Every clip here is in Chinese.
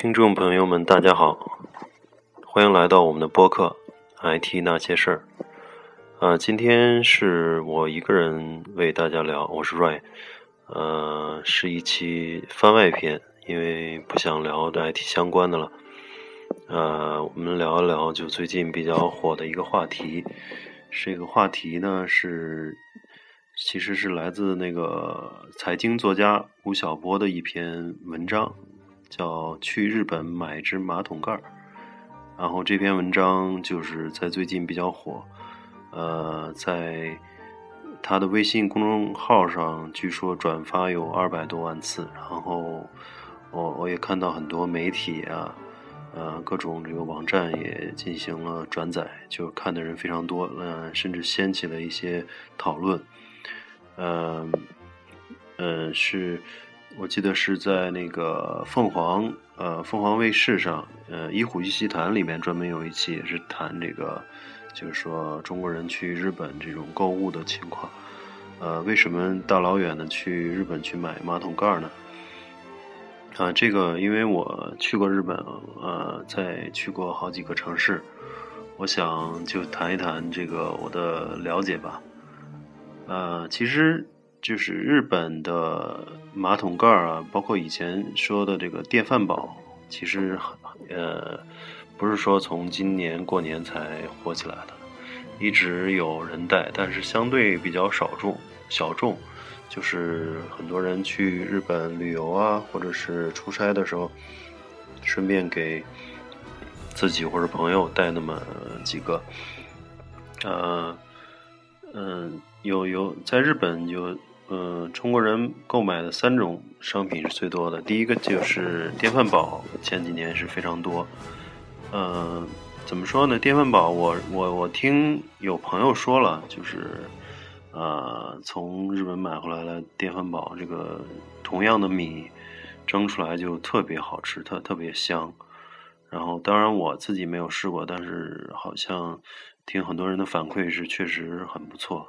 听众朋友们，大家好，欢迎来到我们的播客《IT 那些事儿》。呃，今天是我一个人为大家聊，我是 Ray。呃，是一期番外篇，因为不想聊的 IT 相关的了。呃，我们聊一聊就最近比较火的一个话题。这个话题呢是，其实是来自那个财经作家吴晓波的一篇文章。叫去日本买只马桶盖儿，然后这篇文章就是在最近比较火，呃，在他的微信公众号上，据说转发有二百多万次，然后我我也看到很多媒体啊，呃，各种这个网站也进行了转载，就看的人非常多，嗯，甚至掀起了一些讨论，嗯，嗯，是。我记得是在那个凤凰呃凤凰卫视上，呃《一虎一席谈》里面专门有一期也是谈这个，就是说中国人去日本这种购物的情况，呃为什么大老远的去日本去买马桶盖呢？啊，这个因为我去过日本，呃，在去过好几个城市，我想就谈一谈这个我的了解吧，呃，其实。就是日本的马桶盖啊，包括以前说的这个电饭煲，其实呃不是说从今年过年才火起来的，一直有人带，但是相对比较少众小众。就是很多人去日本旅游啊，或者是出差的时候，顺便给自己或者朋友带那么几个。呃嗯，有有在日本有。嗯，中国人购买的三种商品是最多的。第一个就是电饭煲，前几年是非常多。嗯，怎么说呢？电饭煲，我我我听有朋友说了，就是呃，从日本买回来的电饭煲，这个同样的米蒸出来就特别好吃，特特别香。然后，当然我自己没有试过，但是好像听很多人的反馈是确实很不错。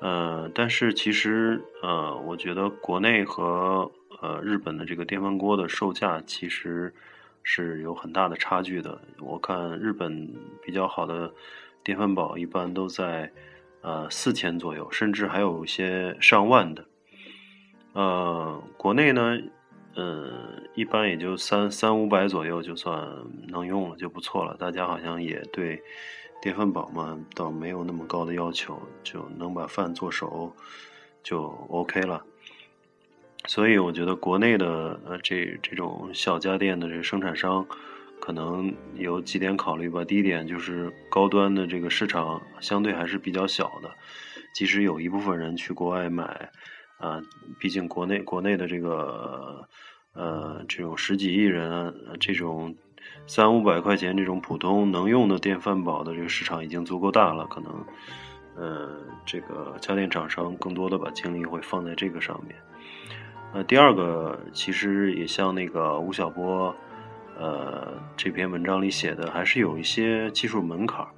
呃，但是其实呃，我觉得国内和呃日本的这个电饭锅的售价其实是有很大的差距的。我看日本比较好的电饭煲一般都在呃四千左右，甚至还有一些上万的。呃，国内呢，嗯，一般也就三三五百左右就算能用了，就不错了。大家好像也对。电饭煲嘛，倒没有那么高的要求，就能把饭做熟，就 OK 了。所以我觉得国内的呃这这种小家电的这个生产商，可能有几点考虑吧。第一点就是高端的这个市场相对还是比较小的，即使有一部分人去国外买，啊，毕竟国内国内的这个呃这种十几亿人这种。三五百块钱这种普通能用的电饭煲的这个市场已经足够大了，可能，呃，这个家电厂商更多的把精力会放在这个上面。呃，第二个其实也像那个吴晓波，呃，这篇文章里写的，还是有一些技术门槛儿。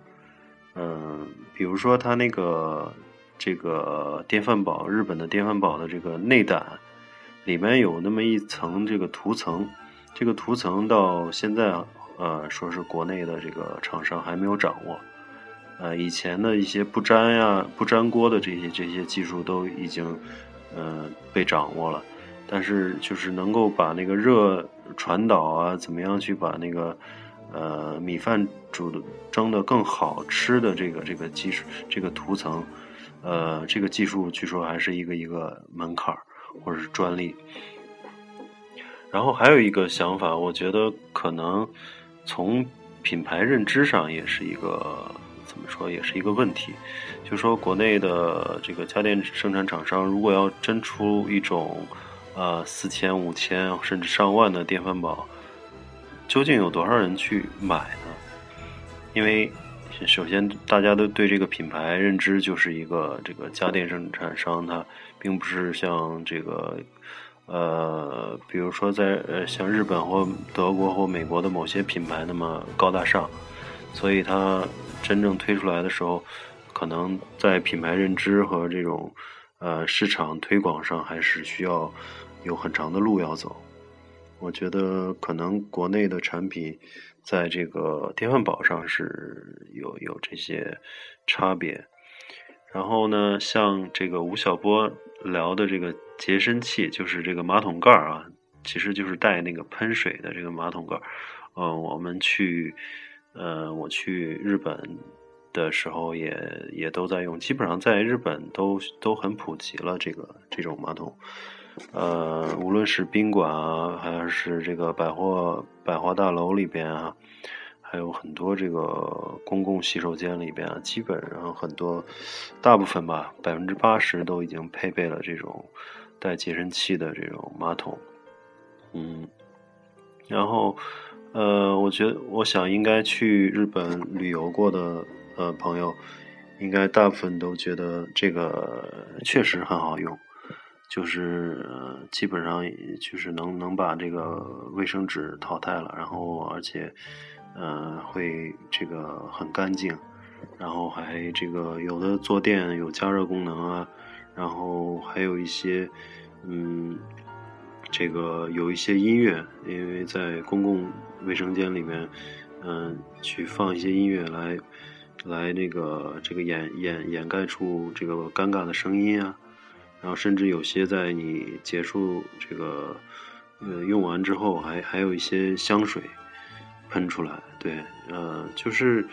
嗯，比如说他那个这个电饭煲，日本的电饭煲的这个内胆里面有那么一层这个涂层。这个涂层到现在，呃，说是国内的这个厂商还没有掌握，呃，以前的一些不粘呀、不粘锅的这些这些技术都已经，呃，被掌握了，但是就是能够把那个热传导啊，怎么样去把那个，呃，米饭煮的蒸的更好吃的这个这个技术，这个涂层，呃，这个技术据说还是一个一个门槛或者是专利。然后还有一个想法，我觉得可能从品牌认知上也是一个怎么说，也是一个问题。就说国内的这个家电生产厂商，如果要真出一种呃四千、五千甚至上万的电饭煲，究竟有多少人去买呢？因为首先大家都对这个品牌认知就是一个这个家电生产商，它并不是像这个。呃，比如说在呃像日本或德国或美国的某些品牌那么高大上，所以它真正推出来的时候，可能在品牌认知和这种呃市场推广上还是需要有很长的路要走。我觉得可能国内的产品在这个电饭煲上是有有这些差别。然后呢，像这个吴晓波聊的这个洁身器，就是这个马桶盖啊，其实就是带那个喷水的这个马桶盖儿。呃，我们去，呃，我去日本的时候也也都在用，基本上在日本都都很普及了这个这种马桶。呃，无论是宾馆啊，还是这个百货百货大楼里边啊。还有很多这个公共洗手间里边啊，基本上很多，大部分吧，百分之八十都已经配备了这种带洁身器的这种马桶。嗯，然后呃，我觉得我想应该去日本旅游过的呃朋友，应该大部分都觉得这个确实很好用，就是基本上就是能能把这个卫生纸淘汰了，然后而且。嗯，会这个很干净，然后还这个有的坐垫有加热功能啊，然后还有一些，嗯，这个有一些音乐，因为在公共卫生间里面，嗯，去放一些音乐来，来那个这个掩掩掩盖出这个尴尬的声音啊，然后甚至有些在你结束这个呃用完之后，还还有一些香水。喷出来，对，呃，就是，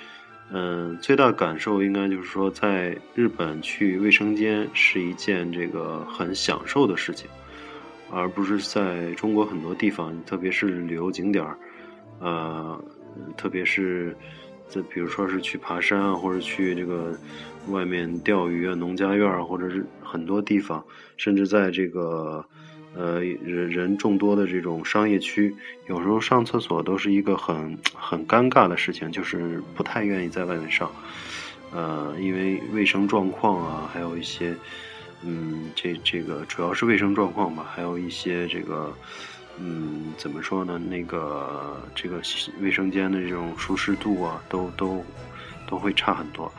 嗯，最大感受应该就是说，在日本去卫生间是一件这个很享受的事情，而不是在中国很多地方，特别是旅游景点儿，呃，特别是，这比如说是去爬山啊，或者去这个外面钓鱼啊，农家院儿，或者是很多地方，甚至在这个。呃，人人众多的这种商业区，有时候上厕所都是一个很很尴尬的事情，就是不太愿意在外面上。呃，因为卫生状况啊，还有一些，嗯，这这个主要是卫生状况吧，还有一些这个，嗯，怎么说呢？那个这个卫生间的这种舒适度啊，都都都会差很多。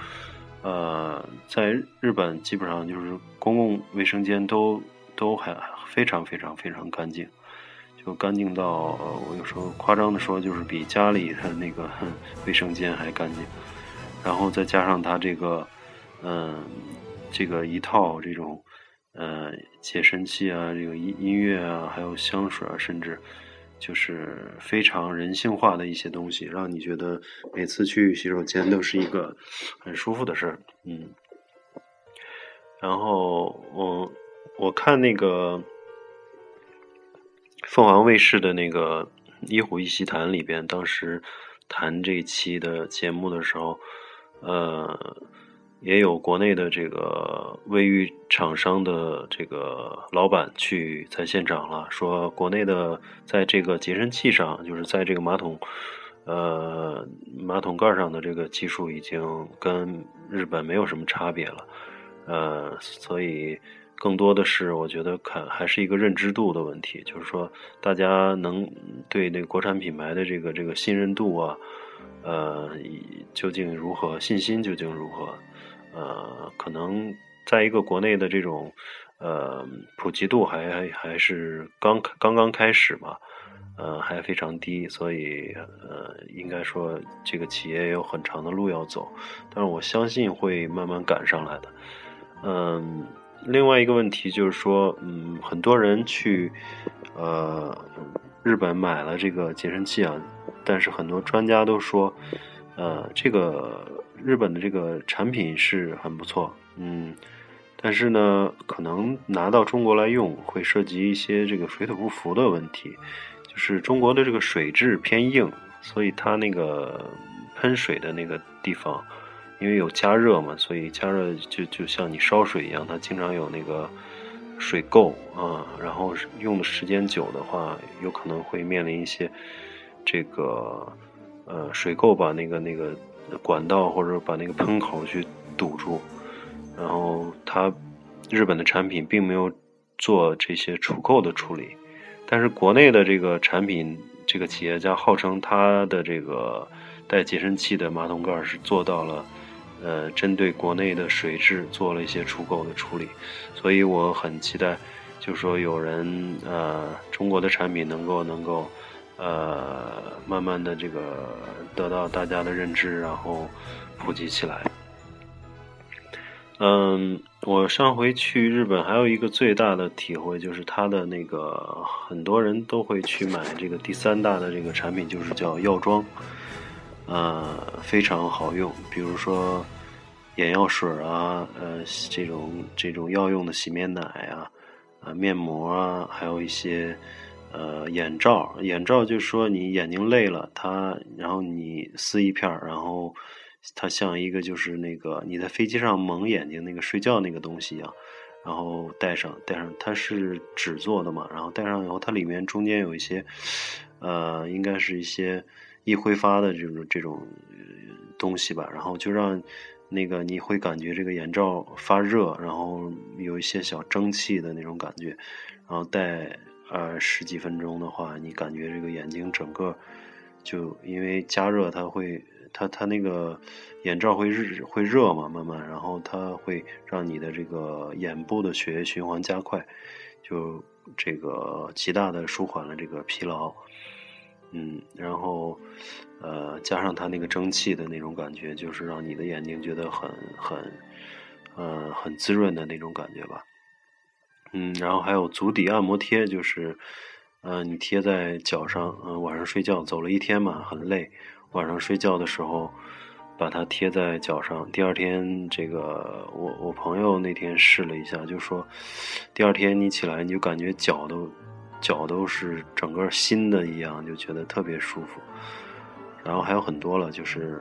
呃，在日本基本上就是公共卫生间都都还。非常非常非常干净，就干净到我有时候夸张的说，就是比家里的那个 卫生间还干净。然后再加上它这个，嗯，这个一套这种，呃，洁身器啊，这个音音乐啊，还有香水啊，甚至就是非常人性化的一些东西，让你觉得每次去洗手间都是一个很舒服的事儿。嗯，然后我我看那个。凤凰卫视的那个《一虎一席谈》里边，当时谈这一期的节目的时候，呃，也有国内的这个卫浴厂商的这个老板去在现场了，说国内的在这个洁身器上，就是在这个马桶，呃，马桶盖上的这个技术已经跟日本没有什么差别了，呃，所以。更多的是，我觉得看还是一个认知度的问题，就是说，大家能对那个国产品牌的这个这个信任度啊，呃，究竟如何，信心究竟如何？呃，可能在一个国内的这种呃普及度还还还是刚刚刚开始嘛，呃，还非常低，所以呃，应该说这个企业有很长的路要走，但是我相信会慢慢赶上来的，嗯。另外一个问题就是说，嗯，很多人去，呃，日本买了这个洁身器啊，但是很多专家都说，呃，这个日本的这个产品是很不错，嗯，但是呢，可能拿到中国来用会涉及一些这个水土不服的问题，就是中国的这个水质偏硬，所以它那个喷水的那个地方。因为有加热嘛，所以加热就就像你烧水一样，它经常有那个水垢啊。然后用的时间久的话，有可能会面临一些这个呃水垢把那个那个管道或者把那个喷口去堵住。然后它日本的产品并没有做这些除垢的处理，但是国内的这个产品，这个企业家号称它的这个带洁身器的马桶盖是做到了。呃，针对国内的水质做了一些除垢的处理，所以我很期待就说有人呃，中国的产品能够能够呃，慢慢的这个得到大家的认知，然后普及起来。嗯，我上回去日本还有一个最大的体会就是它的那个很多人都会去买这个第三大的这个产品，就是叫药妆，呃，非常好用，比如说眼药水啊，呃，这种这种药用的洗面奶啊。啊，面膜啊，还有一些，呃，眼罩。眼罩就是说你眼睛累了，它然后你撕一片儿，然后它像一个就是那个你在飞机上蒙眼睛那个睡觉那个东西一样，然后戴上戴上，它是纸做的嘛，然后戴上以后，它里面中间有一些，呃，应该是一些易挥发的这种这种东西吧，然后就让。那个你会感觉这个眼罩发热，然后有一些小蒸汽的那种感觉，然后戴呃十几分钟的话，你感觉这个眼睛整个就因为加热，它会它它那个眼罩会热会热嘛，慢慢，然后它会让你的这个眼部的血液循环加快，就这个极大的舒缓了这个疲劳。嗯，然后，呃，加上它那个蒸汽的那种感觉，就是让你的眼睛觉得很很，呃，很滋润的那种感觉吧。嗯，然后还有足底按摩贴，就是，呃，你贴在脚上，嗯，晚上睡觉走了一天嘛，很累，晚上睡觉的时候把它贴在脚上，第二天这个我我朋友那天试了一下，就说，第二天你起来你就感觉脚都。脚都是整个新的一样，就觉得特别舒服。然后还有很多了，就是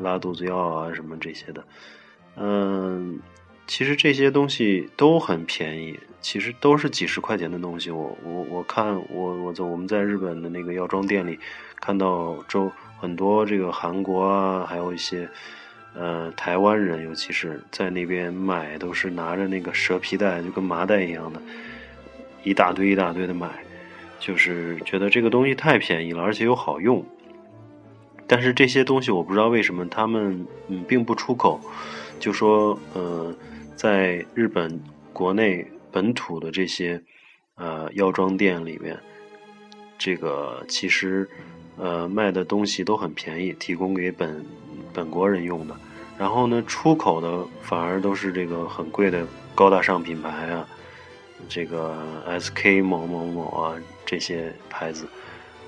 拉肚子药啊什么这些的。嗯，其实这些东西都很便宜，其实都是几十块钱的东西。我我我看我我在我们在日本的那个药妆店里看到周很多这个韩国啊，还有一些呃台湾人，尤其是在那边买，都是拿着那个蛇皮袋，就跟麻袋一样的。一大堆一大堆的买，就是觉得这个东西太便宜了，而且又好用。但是这些东西我不知道为什么他们嗯并不出口，就说呃在日本国内本土的这些呃药妆店里面，这个其实呃卖的东西都很便宜，提供给本本国人用的。然后呢，出口的反而都是这个很贵的高大上品牌啊。这个 SK 某某某啊，这些牌子，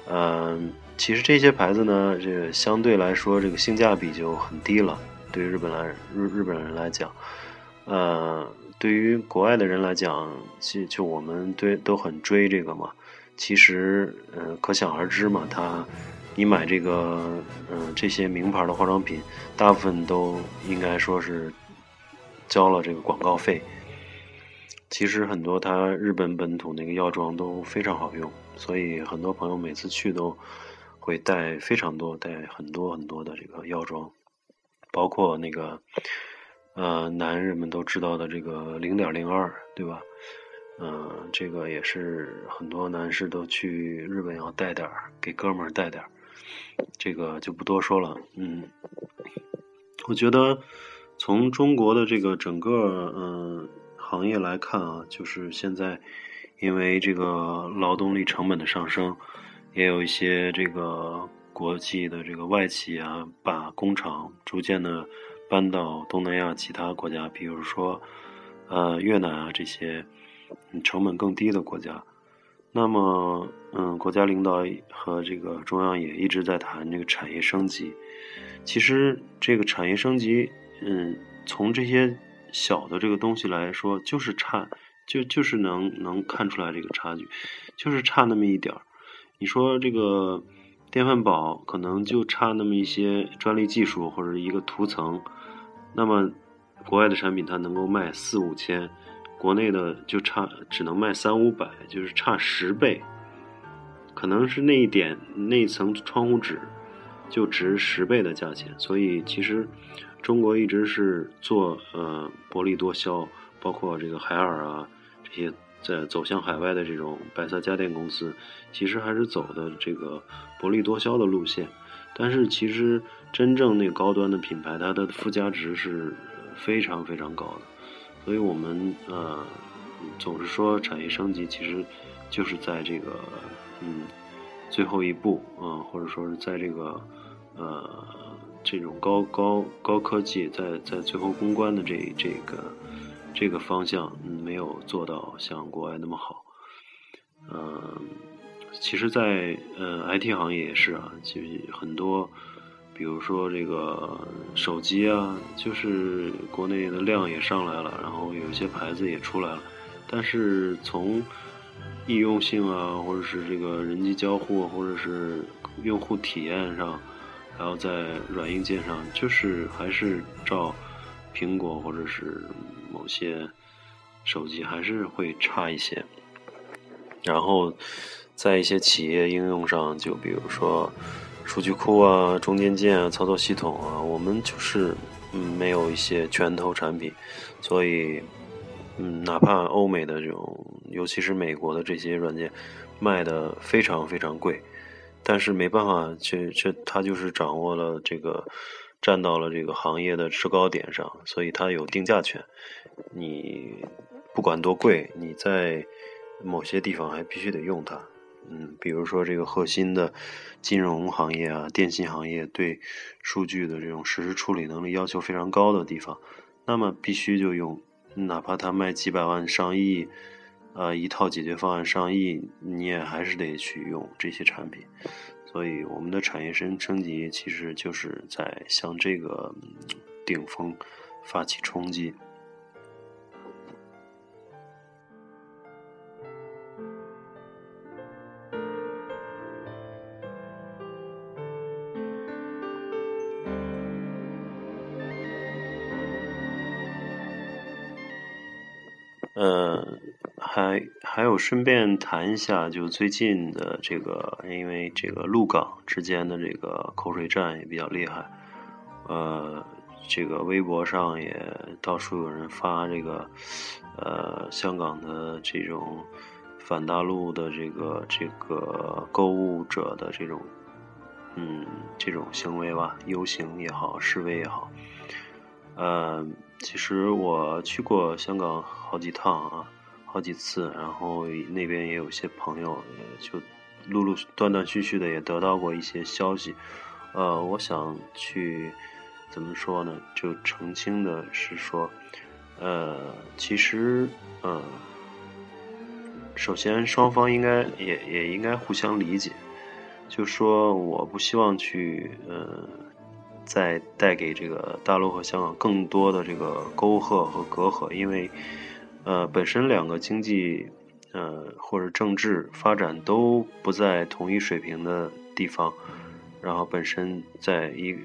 嗯，其实这些牌子呢，这个相对来说，这个性价比就很低了。对于日本来日日本人来讲，呃，对于国外的人来讲，就就我们对都很追这个嘛。其实，嗯，可想而知嘛，他你买这个，嗯，这些名牌的化妆品，大部分都应该说是交了这个广告费。其实很多，它日本本土那个药妆都非常好用，所以很多朋友每次去都会带非常多、带很多很多的这个药妆，包括那个呃男人们都知道的这个零点零二，对吧？嗯，这个也是很多男士都去日本要带点儿，给哥们儿带点儿，这个就不多说了。嗯，我觉得从中国的这个整个嗯。行业来看啊，就是现在，因为这个劳动力成本的上升，也有一些这个国际的这个外企啊，把工厂逐渐的搬到东南亚其他国家，比如说呃越南啊这些成本更低的国家。那么，嗯，国家领导和这个中央也一直在谈这个产业升级。其实，这个产业升级，嗯，从这些。小的这个东西来说，就是差，就就是能能看出来这个差距，就是差那么一点儿。你说这个电饭煲可能就差那么一些专利技术或者一个涂层，那么国外的产品它能够卖四五千，国内的就差只能卖三五百，就是差十倍。可能是那一点那层窗户纸就值十倍的价钱，所以其实。中国一直是做呃薄利多销，包括这个海尔啊这些在走向海外的这种白色家电公司，其实还是走的这个薄利多销的路线。但是其实真正那高端的品牌，它的附加值是非常非常高的。所以我们呃总是说产业升级，其实就是在这个嗯最后一步啊，或者说是在这个呃这种高高高科技在在最后攻关的这这个这个方向没有做到像国外那么好。嗯，其实，在呃 IT 行业也是啊，就很多。比如说这个手机啊，就是国内的量也上来了，然后有些牌子也出来了，但是从易用性啊，或者是这个人机交互，或者是用户体验上，然后在软硬件上，就是还是照苹果或者是某些手机还是会差一些。然后在一些企业应用上，就比如说。数据库啊，中间件啊，操作系统啊，我们就是没有一些拳头产品，所以嗯哪怕欧美的这种，尤其是美国的这些软件卖的非常非常贵，但是没办法，这这它就是掌握了这个站到了这个行业的制高点上，所以它有定价权。你不管多贵，你在某些地方还必须得用它。嗯，比如说这个核心的金融行业啊、电信行业，对数据的这种实时处理能力要求非常高的地方，那么必须就用，哪怕它卖几百万、上亿，呃，一套解决方案上亿，你也还是得去用这些产品。所以，我们的产业升升级其实就是在向这个顶峰发起冲击。有顺便谈一下，就最近的这个，因为这个陆港之间的这个口水战也比较厉害，呃，这个微博上也到处有人发这个，呃，香港的这种反大陆的这个这个购物者的这种，嗯，这种行为吧，游行也好，示威也好，呃。其实我去过香港好几趟啊，好几次，然后那边也有些朋友，也就陆陆断断续续的也得到过一些消息。呃，我想去怎么说呢？就澄清的是说，呃，其实，嗯，首先双方应该也也应该互相理解，就说我不希望去，呃。再带给这个大陆和香港更多的这个沟壑和隔阂，因为，呃，本身两个经济，呃，或者政治发展都不在同一水平的地方，然后本身在一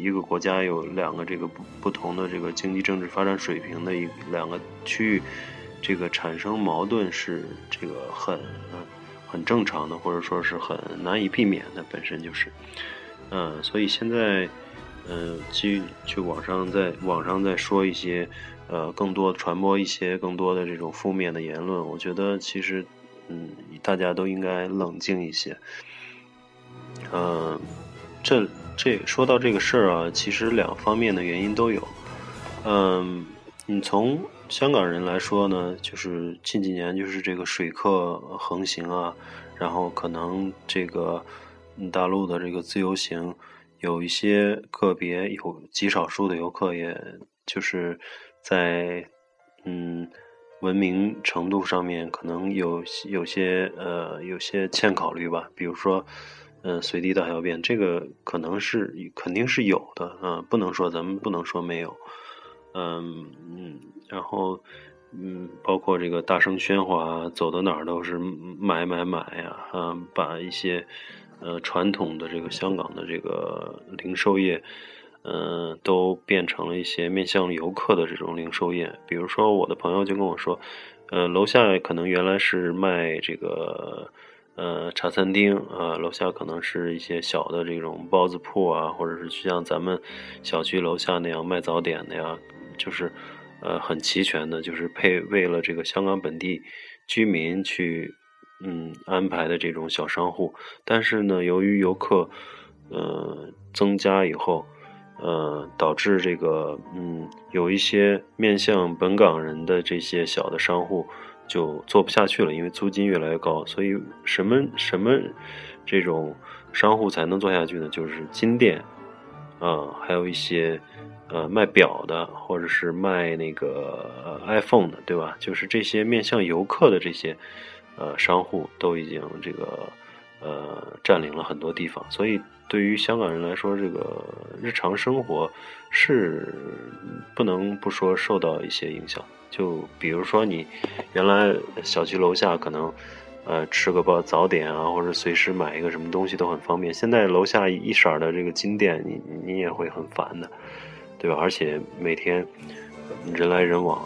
一个国家有两个这个不不同的这个经济政治发展水平的一两个区域，这个产生矛盾是这个很很正常的，或者说是很难以避免的，本身就是，嗯，所以现在。嗯，去去网上在网上在说一些，呃，更多传播一些更多的这种负面的言论，我觉得其实，嗯，大家都应该冷静一些。嗯，这这说到这个事儿啊，其实两方面的原因都有。嗯，你从香港人来说呢，就是近几年就是这个水客横行啊，然后可能这个大陆的这个自由行。有一些个别有极少数的游客，也就是在嗯文明程度上面可能有有些呃有些欠考虑吧。比如说，嗯，随地大小便，这个可能是肯定是有的，嗯，不能说咱们不能说没有，嗯嗯，然后嗯，包括这个大声喧哗，走到哪儿都是买买买呀，嗯，把一些。呃，传统的这个香港的这个零售业，嗯，都变成了一些面向游客的这种零售业。比如说，我的朋友就跟我说，呃，楼下可能原来是卖这个呃茶餐厅啊，楼下可能是一些小的这种包子铺啊，或者是像咱们小区楼下那样卖早点的呀，就是呃很齐全的，就是配为了这个香港本地居民去。嗯，安排的这种小商户，但是呢，由于游客，呃，增加以后，呃，导致这个，嗯，有一些面向本港人的这些小的商户，就做不下去了，因为租金越来越高。所以什么什么这种商户才能做下去呢？就是金店啊，还有一些呃卖表的，或者是卖那个 iPhone 的，对吧？就是这些面向游客的这些呃商户都已经这个呃占领了很多地方，所以。对于香港人来说，这个日常生活是不能不说受到一些影响。就比如说，你原来小区楼下可能呃吃个包早点啊，或者随时买一个什么东西都很方便。现在楼下一色的这个金店，你你也会很烦的，对吧？而且每天人来人往，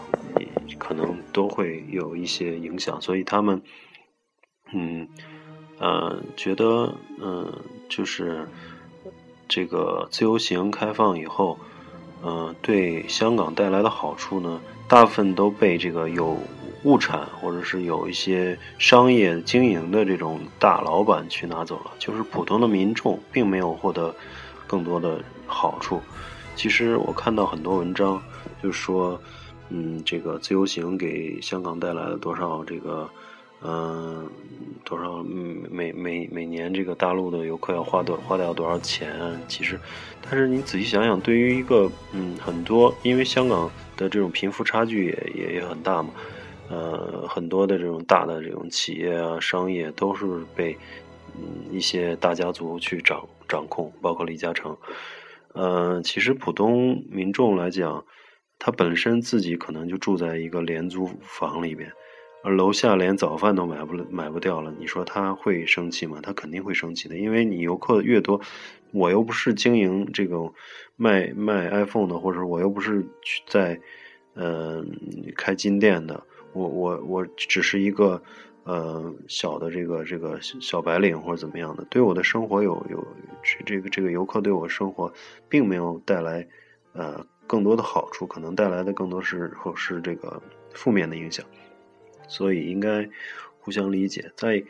可能都会有一些影响。所以他们，嗯。呃，觉得嗯，就是这个自由行开放以后，嗯，对香港带来的好处呢，大部分都被这个有物产或者是有一些商业经营的这种大老板去拿走了，就是普通的民众并没有获得更多的好处。其实我看到很多文章，就是说，嗯，这个自由行给香港带来了多少这个。嗯，多少每每每年这个大陆的游客要花多花掉多少钱？其实，但是你仔细想想，对于一个嗯很多，因为香港的这种贫富差距也也也很大嘛，呃，很多的这种大的这种企业啊、商业都是被嗯一些大家族去掌掌控，包括李嘉诚。呃，其实普通民众来讲，他本身自己可能就住在一个廉租房里边。而楼下连早饭都买不买不掉了，你说他会生气吗？他肯定会生气的，因为你游客越多，我又不是经营这个卖卖 iPhone 的，或者我又不是去在呃开金店的，我我我只是一个呃小的这个这个小白领或者怎么样的，对我的生活有有这这个这个游客对我生活并没有带来呃更多的好处，可能带来的更多是或是这个负面的影响。所以应该互相理解。在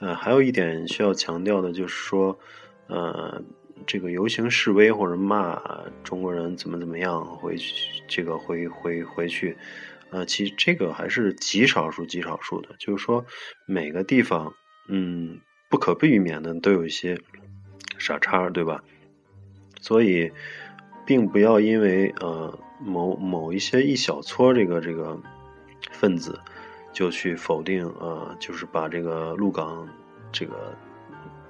呃，还有一点需要强调的就是说，呃，这个游行示威或者骂中国人怎么怎么样回去，这个回回回去，呃，其实这个还是极少数极少数的。就是说，每个地方，嗯，不可避免的都有一些傻叉，对吧？所以，并不要因为呃某某一些一小撮这个这个分子。就去否定，呃，就是把这个鹿港，这个，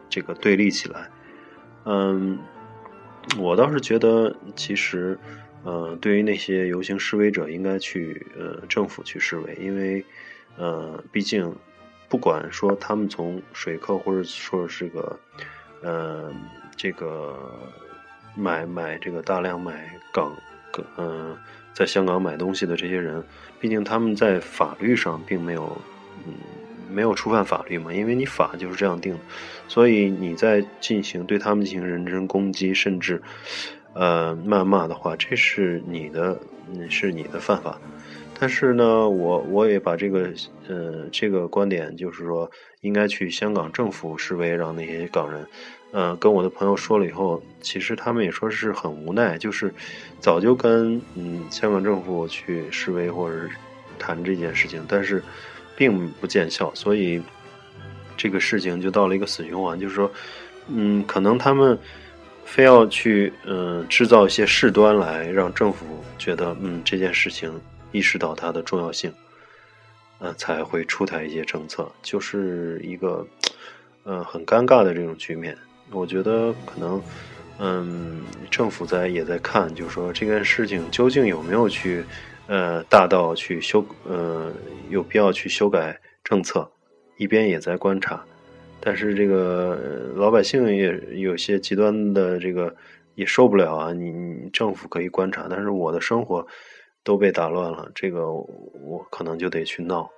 这个对立起来。嗯，我倒是觉得，其实，呃，对于那些游行示威者，应该去，呃，政府去示威，因为，呃，毕竟，不管说他们从水客，或者说是个，呃，这个买买这个大量买港，嗯。在香港买东西的这些人，毕竟他们在法律上并没有，嗯，没有触犯法律嘛，因为你法就是这样定的，所以你在进行对他们进行人身攻击，甚至，呃，谩骂的话，这是你的，是你的犯法。但是呢，我我也把这个，呃，这个观点就是说，应该去香港政府示威，让那些港人。嗯，跟我的朋友说了以后，其实他们也说是很无奈，就是早就跟嗯香港政府去示威或者谈这件事情，但是并不见效，所以这个事情就到了一个死循环，就是说，嗯，可能他们非要去嗯制造一些事端来让政府觉得嗯这件事情意识到它的重要性，呃才会出台一些政策，就是一个嗯很尴尬的这种局面。我觉得可能，嗯，政府在也在看，就是说这件事情究竟有没有去，呃，大到去修，呃，有必要去修改政策，一边也在观察。但是这个老百姓也有些极端的这个也受不了啊！你你政府可以观察，但是我的生活都被打乱了，这个我可能就得去闹。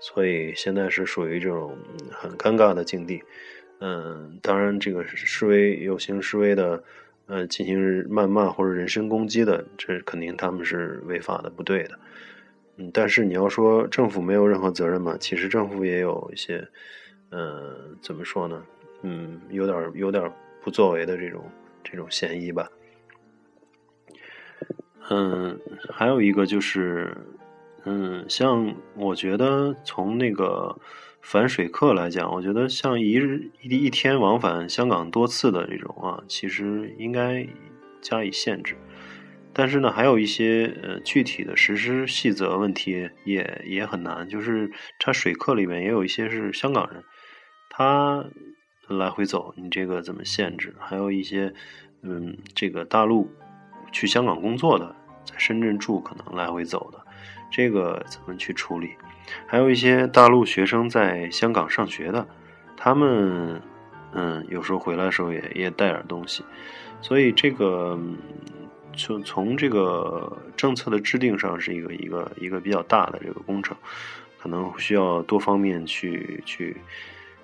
所以现在是属于这种很尴尬的境地。嗯，当然，这个示威游行示威的，呃，进行谩骂或者人身攻击的，这肯定他们是违法的，不对的。嗯，但是你要说政府没有任何责任嘛？其实政府也有一些，嗯，怎么说呢？嗯，有点有点不作为的这种这种嫌疑吧。嗯，还有一个就是，嗯，像我觉得从那个反水客来讲，我觉得像一日一一天往返香港多次的这种啊，其实应该加以限制。但是呢，还有一些呃具体的实施细则问题也也很难，就是他水客里面也有一些是香港人，他来回走，你这个怎么限制？还有一些嗯，这个大陆去香港工作的，在深圳住可能来回走的。这个怎么去处理？还有一些大陆学生在香港上学的，他们嗯，有时候回来的时候也也带点东西，所以这个就从这个政策的制定上是一个一个一个比较大的这个工程，可能需要多方面去去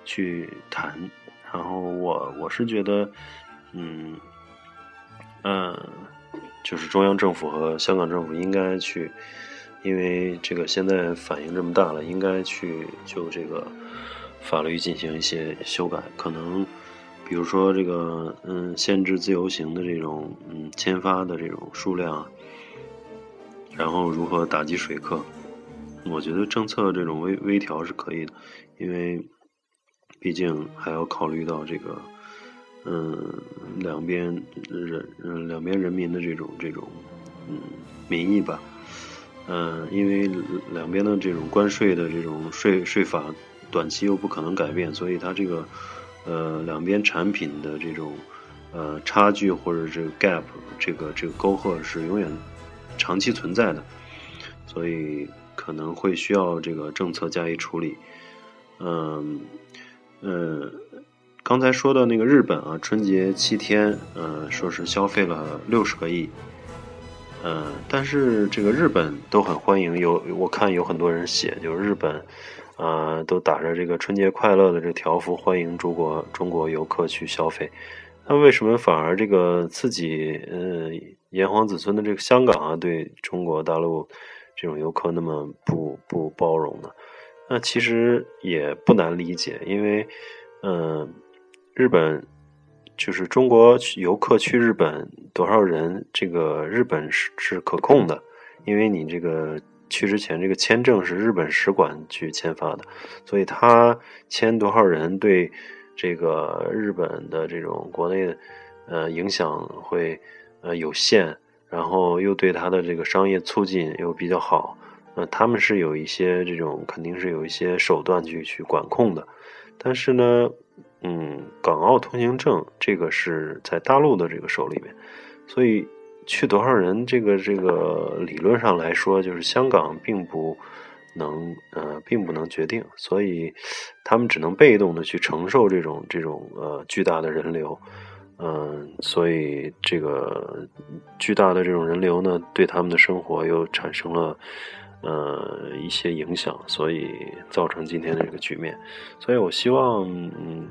去谈。然后我我是觉得，嗯嗯，就是中央政府和香港政府应该去。因为这个现在反应这么大了，应该去就这个法律进行一些修改，可能比如说这个嗯，限制自由行的这种嗯签发的这种数量，然后如何打击水客，我觉得政策这种微微调是可以的，因为毕竟还要考虑到这个嗯两边人嗯两边人民的这种这种嗯民意吧。嗯，因为两边的这种关税的这种税税法，短期又不可能改变，所以它这个呃两边产品的这种呃差距或者这个 gap 这个这个沟壑是永远长期存在的，所以可能会需要这个政策加以处理。嗯嗯，刚才说的那个日本啊，春节七天，嗯，说是消费了六十个亿。嗯，但是这个日本都很欢迎，有我看有很多人写，就是日本，啊，都打着这个春节快乐的这条幅，欢迎中国中国游客去消费。那为什么反而这个自己，嗯，炎黄子孙的这个香港啊，对中国大陆这种游客那么不不包容呢？那其实也不难理解，因为，嗯，日本。就是中国游客去日本多少人？这个日本是是可控的，因为你这个去之前这个签证是日本使馆去签发的，所以他签多少人对这个日本的这种国内的呃影响会呃有限，然后又对他的这个商业促进又比较好，呃他们是有一些这种肯定是有一些手段去去管控的，但是呢。嗯，港澳通行证这个是在大陆的这个手里面，所以去多少人，这个这个理论上来说，就是香港并不能呃，并不能决定，所以他们只能被动的去承受这种这种呃巨大的人流，嗯，所以这个巨大的这种人流呢，对他们的生活又产生了。呃，一些影响，所以造成今天的这个局面。所以我希望，嗯，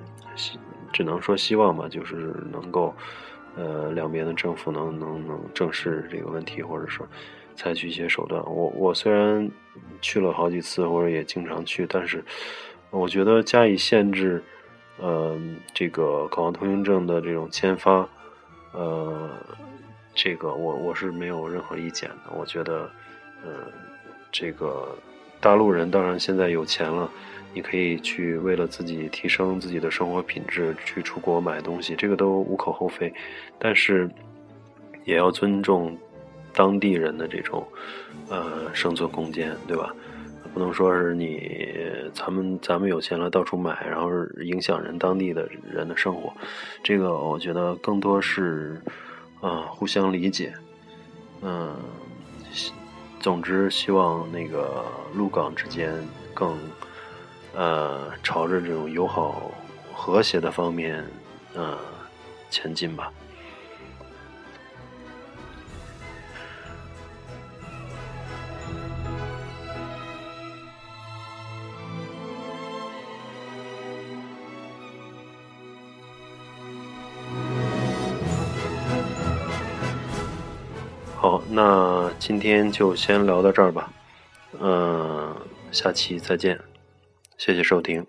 只能说希望吧，就是能够，呃，两边的政府能能能正视这个问题，或者说采取一些手段。我我虽然去了好几次，或者也经常去，但是我觉得加以限制，呃，这个港澳通行证的这种签发，呃，这个我我是没有任何意见的。我觉得，嗯。这个大陆人当然现在有钱了，你可以去为了自己提升自己的生活品质去出国买东西，这个都无可厚非。但是也要尊重当地人的这种呃生存空间，对吧？不能说是你咱们咱们有钱了到处买，然后影响人当地的人的生活。这个我觉得更多是啊互相理解，嗯。总之，希望那个陆港之间更，呃，朝着这种友好、和谐的方面，呃，前进吧。今天就先聊到这儿吧，嗯，下期再见，谢谢收听。